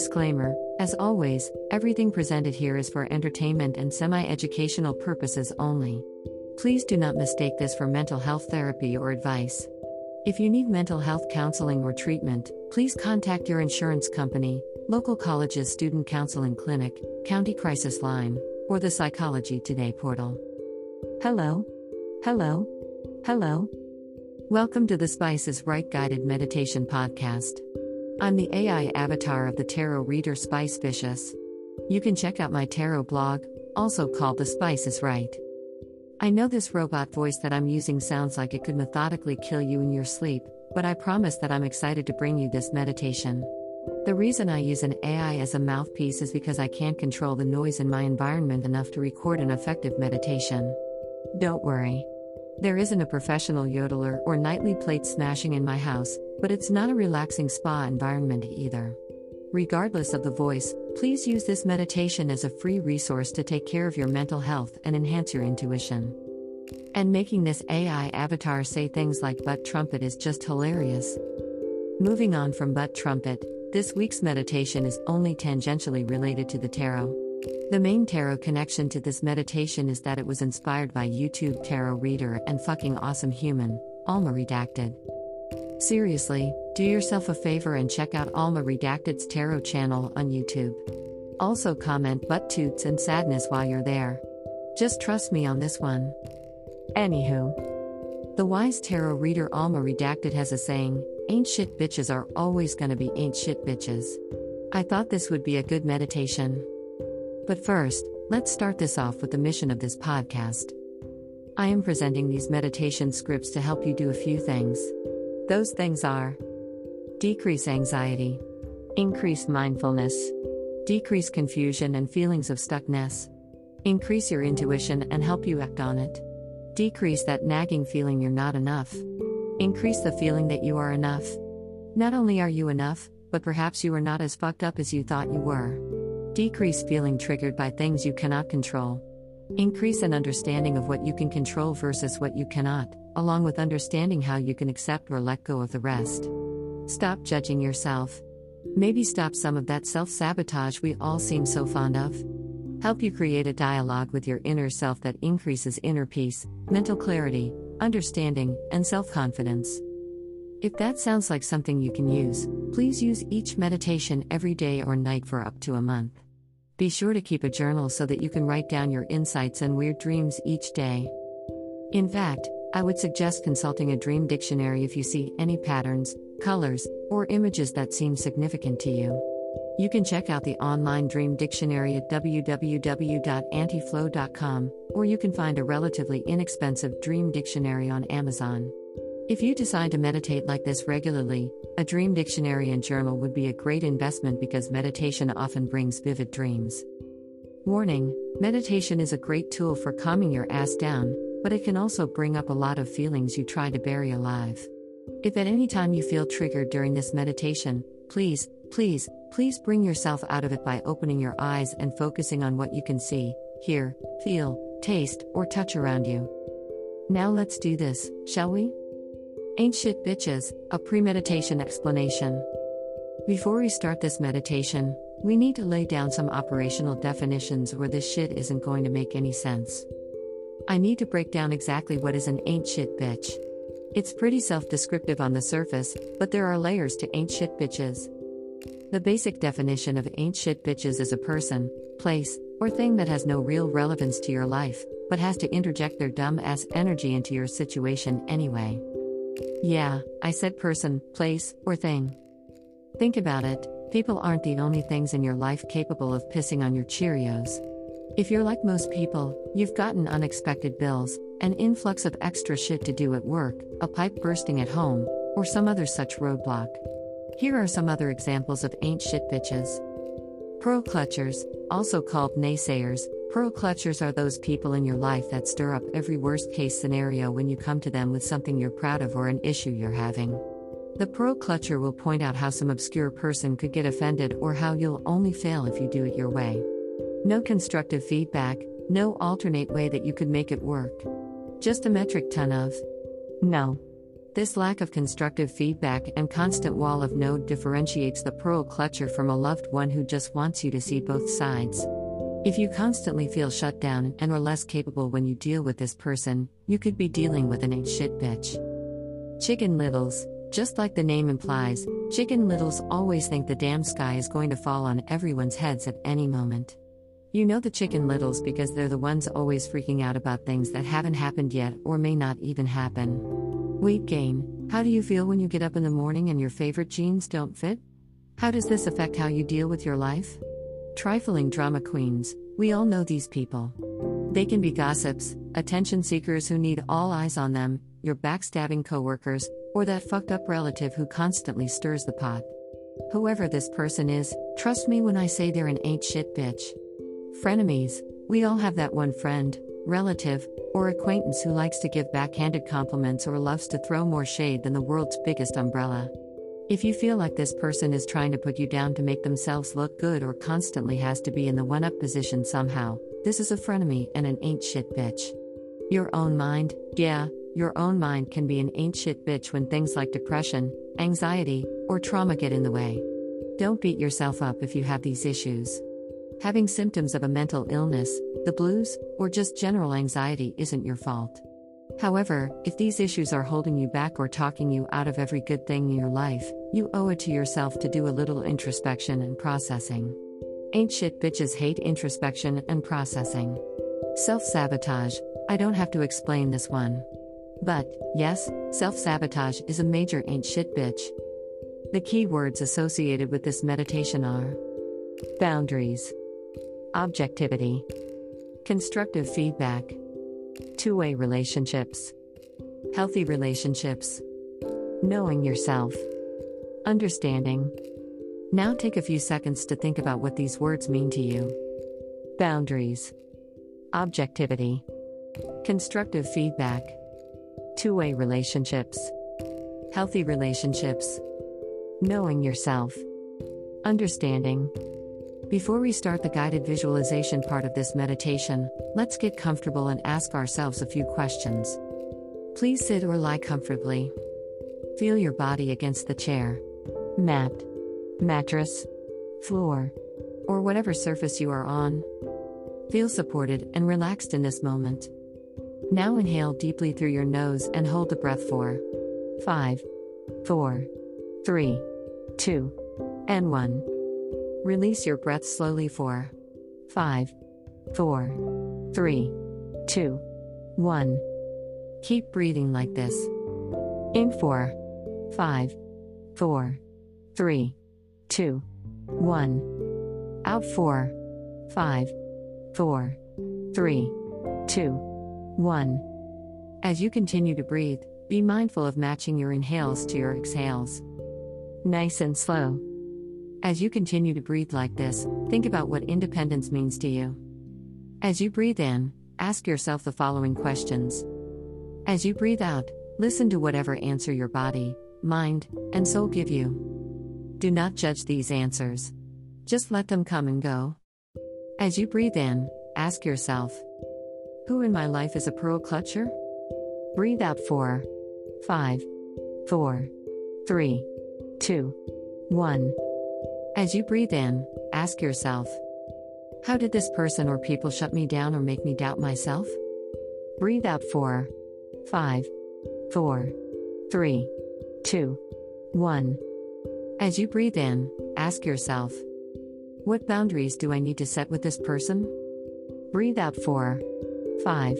Disclaimer As always, everything presented here is for entertainment and semi educational purposes only. Please do not mistake this for mental health therapy or advice. If you need mental health counseling or treatment, please contact your insurance company, local college's student counseling clinic, county crisis line, or the Psychology Today portal. Hello? Hello? Hello? Welcome to the Spice is Right Guided Meditation Podcast. I'm the AI avatar of the tarot reader Spice Vicious. You can check out my tarot blog, also called The Spice is Right. I know this robot voice that I'm using sounds like it could methodically kill you in your sleep, but I promise that I'm excited to bring you this meditation. The reason I use an AI as a mouthpiece is because I can't control the noise in my environment enough to record an effective meditation. Don't worry. There isn't a professional yodeler or nightly plate smashing in my house, but it's not a relaxing spa environment either. Regardless of the voice, please use this meditation as a free resource to take care of your mental health and enhance your intuition. And making this AI avatar say things like butt trumpet is just hilarious. Moving on from butt trumpet, this week's meditation is only tangentially related to the tarot. The main tarot connection to this meditation is that it was inspired by YouTube tarot reader and fucking awesome human, Alma Redacted. Seriously, do yourself a favor and check out Alma Redacted's tarot channel on YouTube. Also, comment butt toots and sadness while you're there. Just trust me on this one. Anywho, the wise tarot reader Alma Redacted has a saying ain't shit bitches are always gonna be ain't shit bitches. I thought this would be a good meditation. But first, let's start this off with the mission of this podcast. I am presenting these meditation scripts to help you do a few things. Those things are decrease anxiety, increase mindfulness, decrease confusion and feelings of stuckness, increase your intuition and help you act on it, decrease that nagging feeling you're not enough, increase the feeling that you are enough. Not only are you enough, but perhaps you are not as fucked up as you thought you were. Decrease feeling triggered by things you cannot control. Increase an understanding of what you can control versus what you cannot, along with understanding how you can accept or let go of the rest. Stop judging yourself. Maybe stop some of that self sabotage we all seem so fond of. Help you create a dialogue with your inner self that increases inner peace, mental clarity, understanding, and self confidence. If that sounds like something you can use, please use each meditation every day or night for up to a month. Be sure to keep a journal so that you can write down your insights and weird dreams each day. In fact, I would suggest consulting a dream dictionary if you see any patterns, colors, or images that seem significant to you. You can check out the online dream dictionary at www.auntyflo.com, or you can find a relatively inexpensive dream dictionary on Amazon. If you decide to meditate like this regularly, a dream dictionary and journal would be a great investment because meditation often brings vivid dreams. Warning Meditation is a great tool for calming your ass down, but it can also bring up a lot of feelings you try to bury alive. If at any time you feel triggered during this meditation, please, please, please bring yourself out of it by opening your eyes and focusing on what you can see, hear, feel, taste, or touch around you. Now let's do this, shall we? Ain't shit bitches, a premeditation explanation. Before we start this meditation, we need to lay down some operational definitions where this shit isn't going to make any sense. I need to break down exactly what is an ain't shit bitch. It's pretty self descriptive on the surface, but there are layers to ain't shit bitches. The basic definition of ain't shit bitches is a person, place, or thing that has no real relevance to your life, but has to interject their dumb ass energy into your situation anyway. Yeah, I said person, place, or thing. Think about it people aren't the only things in your life capable of pissing on your Cheerios. If you're like most people, you've gotten unexpected bills, an influx of extra shit to do at work, a pipe bursting at home, or some other such roadblock. Here are some other examples of ain't shit bitches. Pearl clutchers, also called naysayers, Pearl clutchers are those people in your life that stir up every worst case scenario when you come to them with something you're proud of or an issue you're having. The pearl clutcher will point out how some obscure person could get offended or how you'll only fail if you do it your way. No constructive feedback, no alternate way that you could make it work. Just a metric ton of no. This lack of constructive feedback and constant wall of no differentiates the pearl clutcher from a loved one who just wants you to see both sides. If you constantly feel shut down and are less capable when you deal with this person, you could be dealing with an ain't shit bitch. Chicken Littles. Just like the name implies, Chicken Littles always think the damn sky is going to fall on everyone's heads at any moment. You know the Chicken Littles because they're the ones always freaking out about things that haven't happened yet or may not even happen. Weight gain. How do you feel when you get up in the morning and your favorite jeans don't fit? How does this affect how you deal with your life? Trifling drama queens. We all know these people. They can be gossips, attention seekers who need all eyes on them, your backstabbing coworkers, or that fucked up relative who constantly stirs the pot. Whoever this person is, trust me when I say they're an ain't shit bitch. Frenemies. We all have that one friend, relative, or acquaintance who likes to give backhanded compliments or loves to throw more shade than the world's biggest umbrella. If you feel like this person is trying to put you down to make themselves look good or constantly has to be in the one up position somehow, this is a frenemy and an ain't shit bitch. Your own mind, yeah, your own mind can be an ain't shit bitch when things like depression, anxiety, or trauma get in the way. Don't beat yourself up if you have these issues. Having symptoms of a mental illness, the blues, or just general anxiety isn't your fault. However, if these issues are holding you back or talking you out of every good thing in your life, you owe it to yourself to do a little introspection and processing. Ain't shit bitches hate introspection and processing. Self sabotage, I don't have to explain this one. But, yes, self sabotage is a major ain't shit bitch. The key words associated with this meditation are boundaries. Objectivity. Constructive feedback. Two way relationships. Healthy relationships. Knowing yourself. Understanding. Now take a few seconds to think about what these words mean to you. Boundaries. Objectivity. Constructive feedback. Two way relationships. Healthy relationships. Knowing yourself. Understanding. Before we start the guided visualization part of this meditation, let's get comfortable and ask ourselves a few questions. Please sit or lie comfortably. Feel your body against the chair, mat, mattress, floor, or whatever surface you are on. Feel supported and relaxed in this moment. Now inhale deeply through your nose and hold the breath for 5, 4, 3, 2, and 1. Release your breath slowly for 5, 4, 3, 2, 1. Keep breathing like this. In 4, 5, 4, 3, 2, 1. Out 4, 5, 4, 3, 2, 1. As you continue to breathe, be mindful of matching your inhales to your exhales. Nice and slow. As you continue to breathe like this, think about what independence means to you. As you breathe in, ask yourself the following questions. As you breathe out, listen to whatever answer your body, mind, and soul give you. Do not judge these answers. Just let them come and go. As you breathe in, ask yourself Who in my life is a pearl clutcher? Breathe out 4, 5, 4, 3, 2, 1. As you breathe in, ask yourself How did this person or people shut me down or make me doubt myself? Breathe out 4, 5, 4, 3, 2, 1. As you breathe in, ask yourself What boundaries do I need to set with this person? Breathe out 4, 5,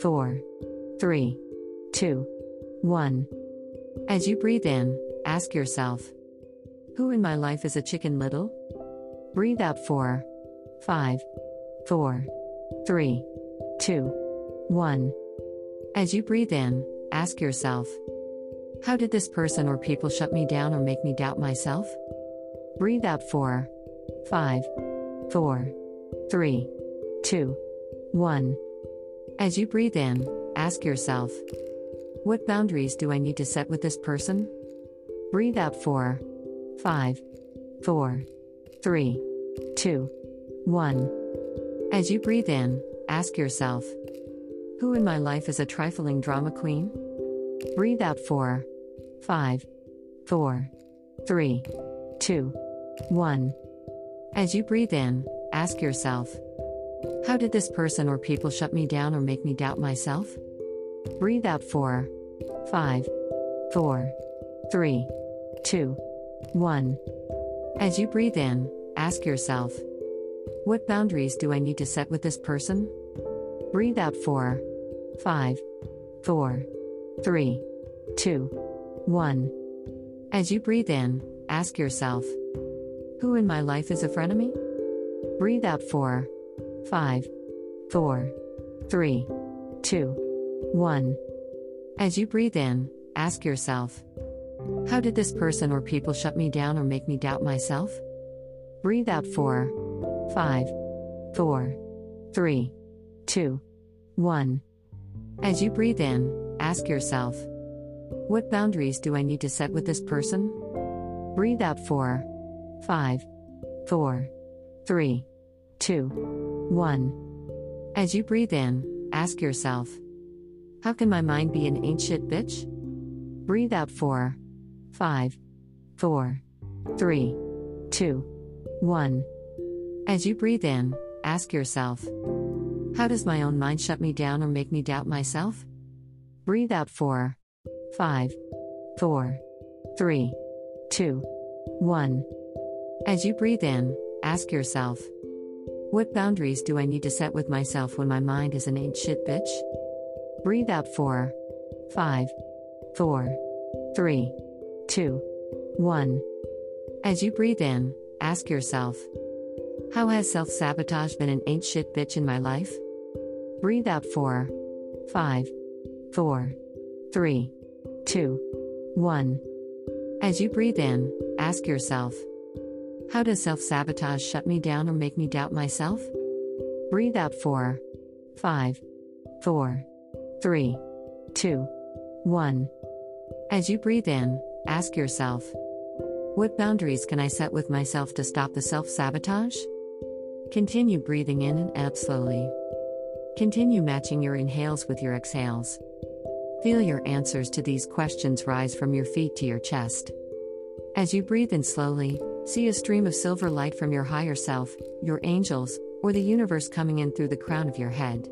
4, 3, 2, 1. As you breathe in, ask yourself who in my life is a chicken little? Breathe out 4, 5, 4, 3, 2, 1. As you breathe in, ask yourself How did this person or people shut me down or make me doubt myself? Breathe out 4, 5, 4, 3, 2, 1. As you breathe in, ask yourself What boundaries do I need to set with this person? Breathe out 4, 5, 4, 3, 2, 1. As you breathe in, ask yourself Who in my life is a trifling drama queen? Breathe out 4, 5, 4, 3, 2, 1. As you breathe in, ask yourself How did this person or people shut me down or make me doubt myself? Breathe out 4, 5, 4, 3, 2, 1. As you breathe in, ask yourself What boundaries do I need to set with this person? Breathe out 4, 5, 4, 3, 2, 1. As you breathe in, ask yourself Who in my life is a frenemy? Breathe out 4, 5, 4, 3, 2, 1. As you breathe in, ask yourself How did this person or people shut me down or make me doubt myself? Breathe out 4, 5, 4, 3, 2, 1. As you breathe in, ask yourself What boundaries do I need to set with this person? Breathe out 4, 5, 4, 3, 2, 1. As you breathe in, ask yourself How can my mind be an shit bitch? Breathe out 4, 5, 4, 3, 2, 1. As you breathe in, ask yourself how does my own mind shut me down or make me doubt myself? Breathe out 4, 5, 4, 3, 2, 1. As you breathe in, ask yourself What boundaries do I need to set with myself when my mind is an ain't shit bitch? Breathe out 4, 5, 4, 3, 2, 1. As you breathe in, ask yourself How has self sabotage been an ain't shit bitch in my life? Breathe out 4, 5, 4, 3, 2, 1. As you breathe in, ask yourself How does self sabotage shut me down or make me doubt myself? Breathe out 4, 5, 4, 3, 2, 1. As you breathe in, ask yourself What boundaries can I set with myself to stop the self sabotage? Continue breathing in and out slowly. Continue matching your inhales with your exhales. Feel your answers to these questions rise from your feet to your chest. As you breathe in slowly, see a stream of silver light from your higher self, your angels, or the universe coming in through the crown of your head.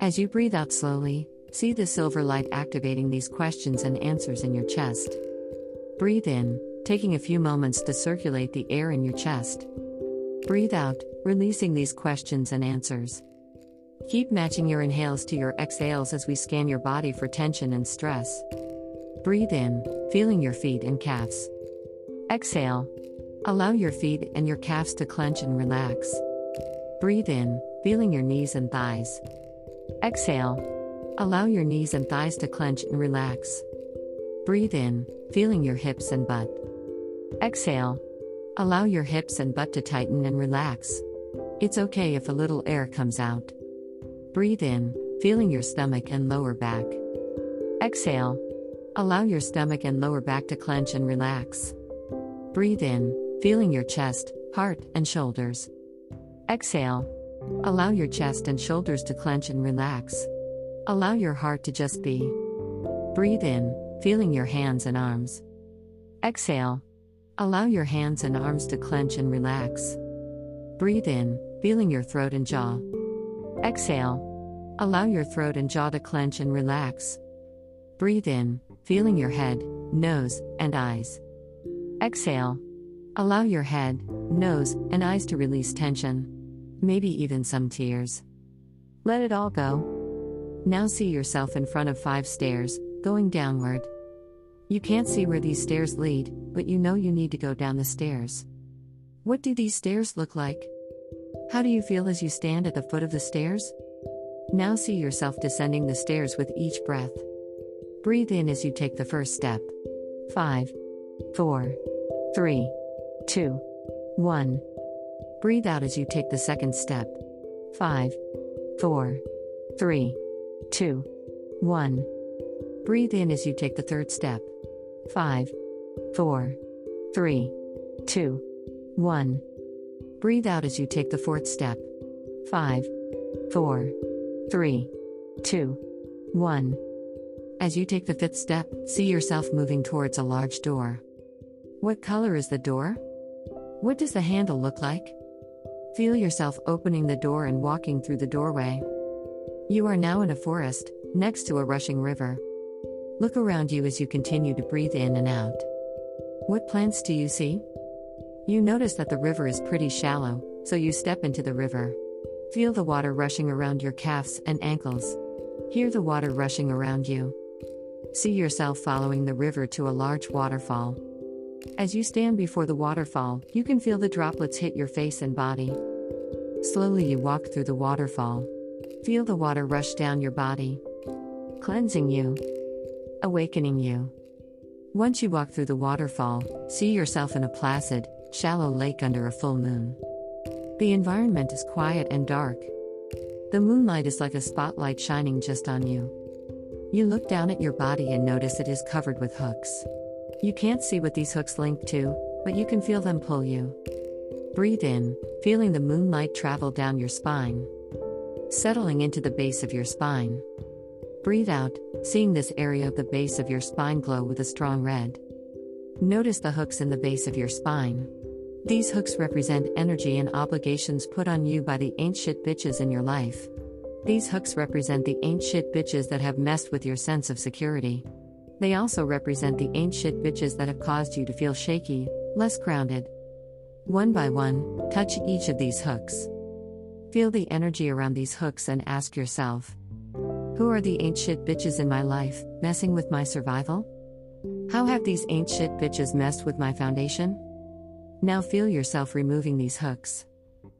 As you breathe out slowly, see the silver light activating these questions and answers in your chest. Breathe in, taking a few moments to circulate the air in your chest. Breathe out, releasing these questions and answers. Keep matching your inhales to your exhales as we scan your body for tension and stress. Breathe in, feeling your feet and calves. Exhale. Allow your feet and your calves to clench and relax. Breathe in, feeling your knees and thighs. Exhale. Allow your knees and thighs to clench and relax. Breathe in, feeling your hips and butt. Exhale. Allow your hips and butt to tighten and relax. It's okay if a little air comes out. Breathe in, feeling your stomach and lower back. Exhale. Allow your stomach and lower back to clench and relax. Breathe in, feeling your chest, heart, and shoulders. Exhale. Allow your chest and shoulders to clench and relax. Allow your heart to just be. Breathe in, feeling your hands and arms. Exhale. Allow your hands and arms to clench and relax. Breathe in, feeling your throat and jaw. Exhale. Allow your throat and jaw to clench and relax. Breathe in, feeling your head, nose, and eyes. Exhale. Allow your head, nose, and eyes to release tension. Maybe even some tears. Let it all go. Now see yourself in front of five stairs, going downward. You can't see where these stairs lead, but you know you need to go down the stairs. What do these stairs look like? How do you feel as you stand at the foot of the stairs? Now see yourself descending the stairs with each breath. Breathe in as you take the first step. 5, 4, 3, 2, 1. Breathe out as you take the second step. 5, 4, 3, 2, 1. Breathe in as you take the third step. 5, 4, 3, 2, 1. Breathe out as you take the fourth step. 5, 4, 3, 2, 1. As you take the fifth step, see yourself moving towards a large door. What color is the door? What does the handle look like? Feel yourself opening the door and walking through the doorway. You are now in a forest, next to a rushing river. Look around you as you continue to breathe in and out. What plants do you see? You notice that the river is pretty shallow, so you step into the river. Feel the water rushing around your calves and ankles. Hear the water rushing around you. See yourself following the river to a large waterfall. As you stand before the waterfall, you can feel the droplets hit your face and body. Slowly you walk through the waterfall. Feel the water rush down your body, cleansing you, awakening you. Once you walk through the waterfall, see yourself in a placid, shallow lake under a full moon. The environment is quiet and dark. The moonlight is like a spotlight shining just on you. You look down at your body and notice it is covered with hooks. You can't see what these hooks link to, but you can feel them pull you. Breathe in, feeling the moonlight travel down your spine, settling into the base of your spine. Breathe out, seeing this area of the base of your spine glow with a strong red. Notice the hooks in the base of your spine. These hooks represent energy and obligations put on you by the ain't shit bitches in your life. These hooks represent the ain't shit bitches that have messed with your sense of security. They also represent the ain't shit bitches that have caused you to feel shaky, less grounded. One by one, touch each of these hooks. Feel the energy around these hooks and ask yourself Who are the ain't shit bitches in my life, messing with my survival? How have these ain't shit bitches messed with my foundation? Now feel yourself removing these hooks.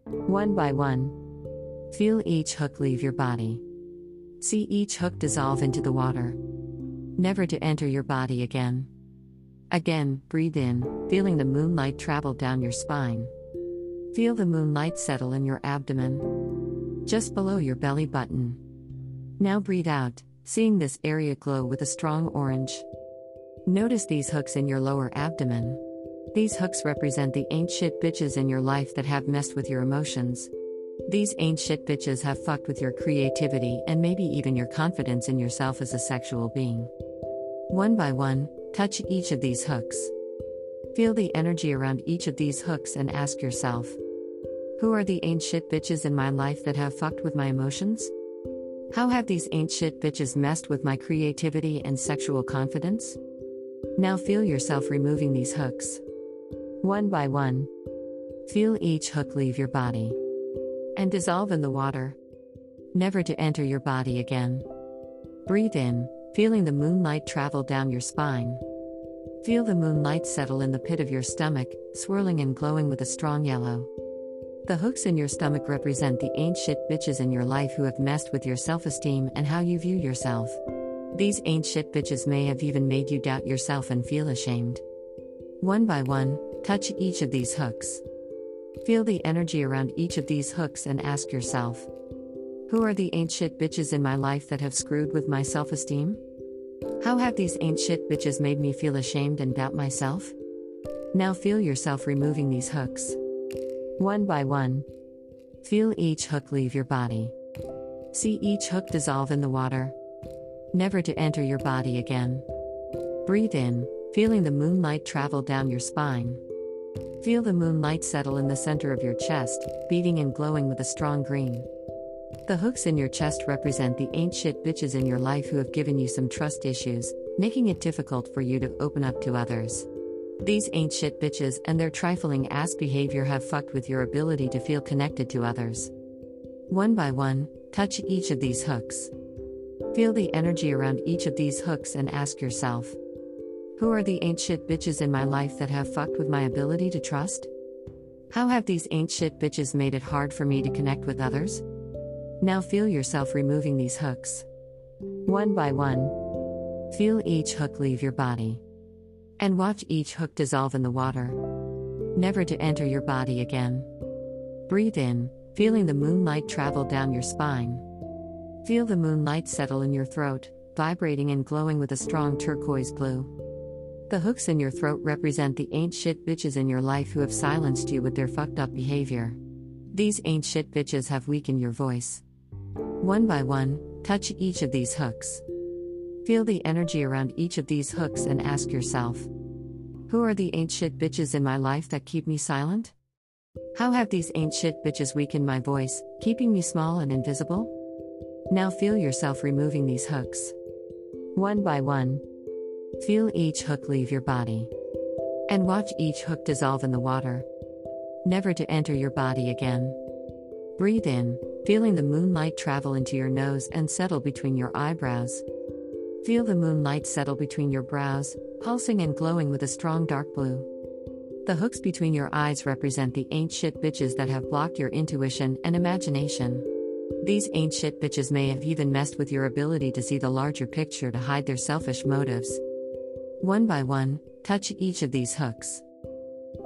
One by one. Feel each hook leave your body. See each hook dissolve into the water never to enter your body again. Again, breathe in, feeling the moonlight travel down your spine. Feel the moonlight settle in your abdomen, just below your belly button. Now breathe out, seeing this area glow with a strong orange. Notice these hooks in your lower abdomen. These hooks represent the ain't shit bitches in your life that have messed with your emotions. These ain't shit bitches have fucked with your creativity and maybe even your confidence in yourself as a sexual being. One by one, touch each of these hooks. Feel the energy around each of these hooks and ask yourself Who are the ain't shit bitches in my life that have fucked with my emotions? How have these ain't shit bitches messed with my creativity and sexual confidence? Now feel yourself removing these hooks. One by one. Feel each hook leave your body and dissolve in the water. Never to enter your body again. Breathe in, feeling the moonlight travel down your spine. Feel the moonlight settle in the pit of your stomach, swirling and glowing with a strong yellow. The hooks in your stomach represent the ain't shit bitches in your life who have messed with your self esteem and how you view yourself. These ain't shit bitches may have even made you doubt yourself and feel ashamed. One by one, touch each of these hooks. Feel the energy around each of these hooks and ask yourself Who are the ain't shit bitches in my life that have screwed with my self esteem? How have these ain't shit bitches made me feel ashamed and doubt myself? Now feel yourself removing these hooks. One by one. Feel each hook leave your body. See each hook dissolve in the water. Never to enter your body again. Breathe in, feeling the moonlight travel down your spine. Feel the moonlight settle in the center of your chest, beating and glowing with a strong green. The hooks in your chest represent the ain't shit bitches in your life who have given you some trust issues, making it difficult for you to open up to others. These ain't shit bitches and their trifling ass behavior have fucked with your ability to feel connected to others. One by one, touch each of these hooks. Feel the energy around each of these hooks and ask yourself who are the ain't shit bitches in my life that have fucked with my ability to trust? How have these ain't shit bitches made it hard for me to connect with others? Now feel yourself removing these hooks. One by one. Feel each hook leave your body. And watch each hook dissolve in the water. Never to enter your body again. Breathe in, feeling the moonlight travel down your spine. Feel the moonlight settle in your throat, vibrating and glowing with a strong turquoise blue. The hooks in your throat represent the ain't shit bitches in your life who have silenced you with their fucked up behavior. These ain't shit bitches have weakened your voice. One by one, touch each of these hooks. Feel the energy around each of these hooks and ask yourself Who are the ain't shit bitches in my life that keep me silent? How have these ain't shit bitches weakened my voice, keeping me small and invisible? Now feel yourself removing these hooks. One by one. Feel each hook leave your body. And watch each hook dissolve in the water. Never to enter your body again. Breathe in, feeling the moonlight travel into your nose and settle between your eyebrows. Feel the moonlight settle between your brows, pulsing and glowing with a strong dark blue. The hooks between your eyes represent the ain't shit bitches that have blocked your intuition and imagination. These ain't shit bitches may have even messed with your ability to see the larger picture to hide their selfish motives. One by one, touch each of these hooks.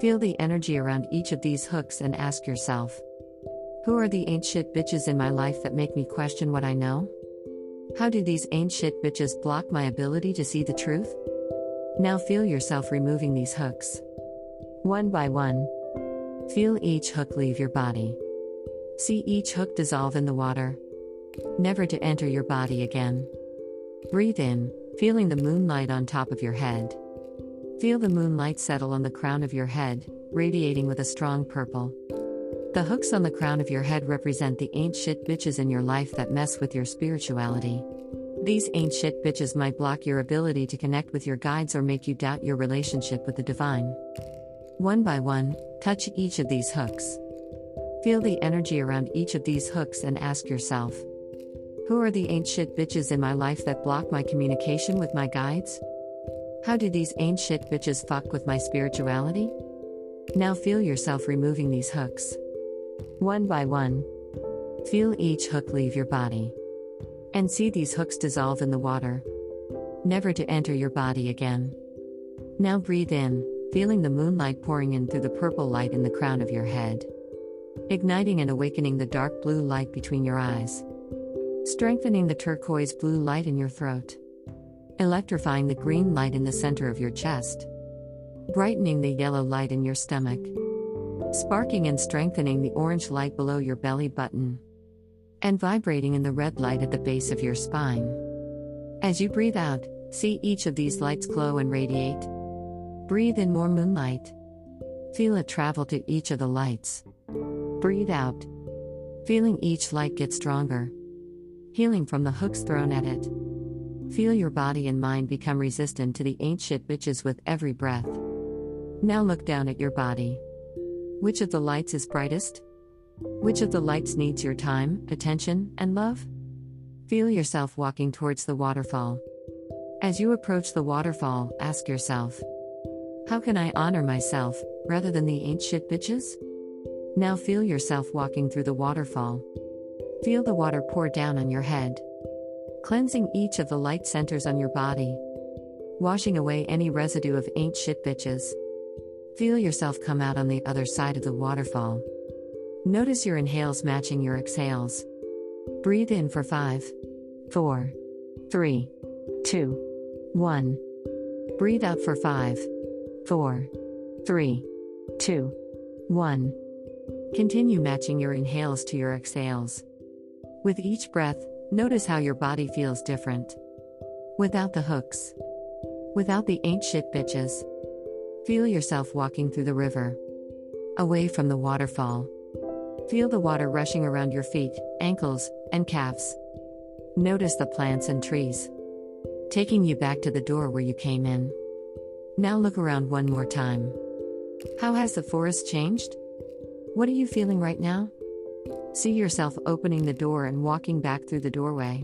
Feel the energy around each of these hooks and ask yourself Who are the ain't shit bitches in my life that make me question what I know? How do these ain't shit bitches block my ability to see the truth? Now feel yourself removing these hooks. One by one. Feel each hook leave your body. See each hook dissolve in the water. Never to enter your body again. Breathe in, feeling the moonlight on top of your head. Feel the moonlight settle on the crown of your head, radiating with a strong purple. The hooks on the crown of your head represent the ain't shit bitches in your life that mess with your spirituality. These ain't shit bitches might block your ability to connect with your guides or make you doubt your relationship with the divine. One by one, touch each of these hooks. Feel the energy around each of these hooks and ask yourself Who are the ain't shit bitches in my life that block my communication with my guides? How do these ain't shit bitches fuck with my spirituality? Now feel yourself removing these hooks. One by one. Feel each hook leave your body. And see these hooks dissolve in the water. Never to enter your body again. Now breathe in, feeling the moonlight pouring in through the purple light in the crown of your head igniting and awakening the dark blue light between your eyes, strengthening the turquoise blue light in your throat, electrifying the green light in the center of your chest, brightening the yellow light in your stomach, sparking and strengthening the orange light below your belly button, and vibrating in the red light at the base of your spine. As you breathe out, see each of these lights glow and radiate. Breathe in more moonlight. Feel it travel to each of the lights. Breathe out. Feeling each light get stronger. Healing from the hooks thrown at it. Feel your body and mind become resistant to the ain't shit bitches with every breath. Now look down at your body. Which of the lights is brightest? Which of the lights needs your time, attention, and love? Feel yourself walking towards the waterfall. As you approach the waterfall, ask yourself How can I honor myself, rather than the ain't shit bitches? Now feel yourself walking through the waterfall. Feel the water pour down on your head, cleansing each of the light centers on your body, washing away any residue of ain't shit bitches. Feel yourself come out on the other side of the waterfall. Notice your inhales matching your exhales. Breathe in for 5, 4, 3, 2, 1. Breathe out for 5, 4, 3, 2, 1. Continue matching your inhales to your exhales. With each breath, notice how your body feels different. Without the hooks. Without the ain't shit bitches. Feel yourself walking through the river. Away from the waterfall. Feel the water rushing around your feet, ankles, and calves. Notice the plants and trees. Taking you back to the door where you came in. Now look around one more time. How has the forest changed? What are you feeling right now? See yourself opening the door and walking back through the doorway.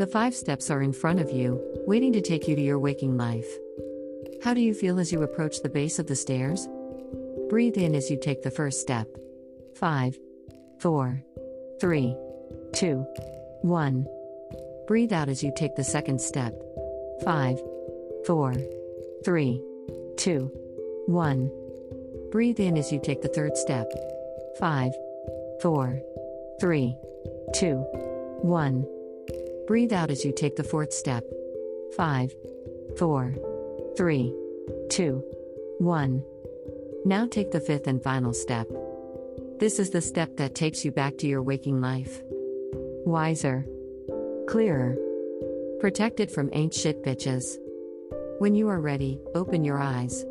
The five steps are in front of you, waiting to take you to your waking life. How do you feel as you approach the base of the stairs? Breathe in as you take the first step. 5, 4, 3, 2, 1. Breathe out as you take the second step. 5, 4, 3, 2, 1. Breathe in as you take the third step. 5, 4, 3, 2, 1. Breathe out as you take the fourth step. 5, 4, 3, 2, 1. Now take the fifth and final step. This is the step that takes you back to your waking life. Wiser, clearer, Protected from ain't shit bitches. When you are ready, open your eyes.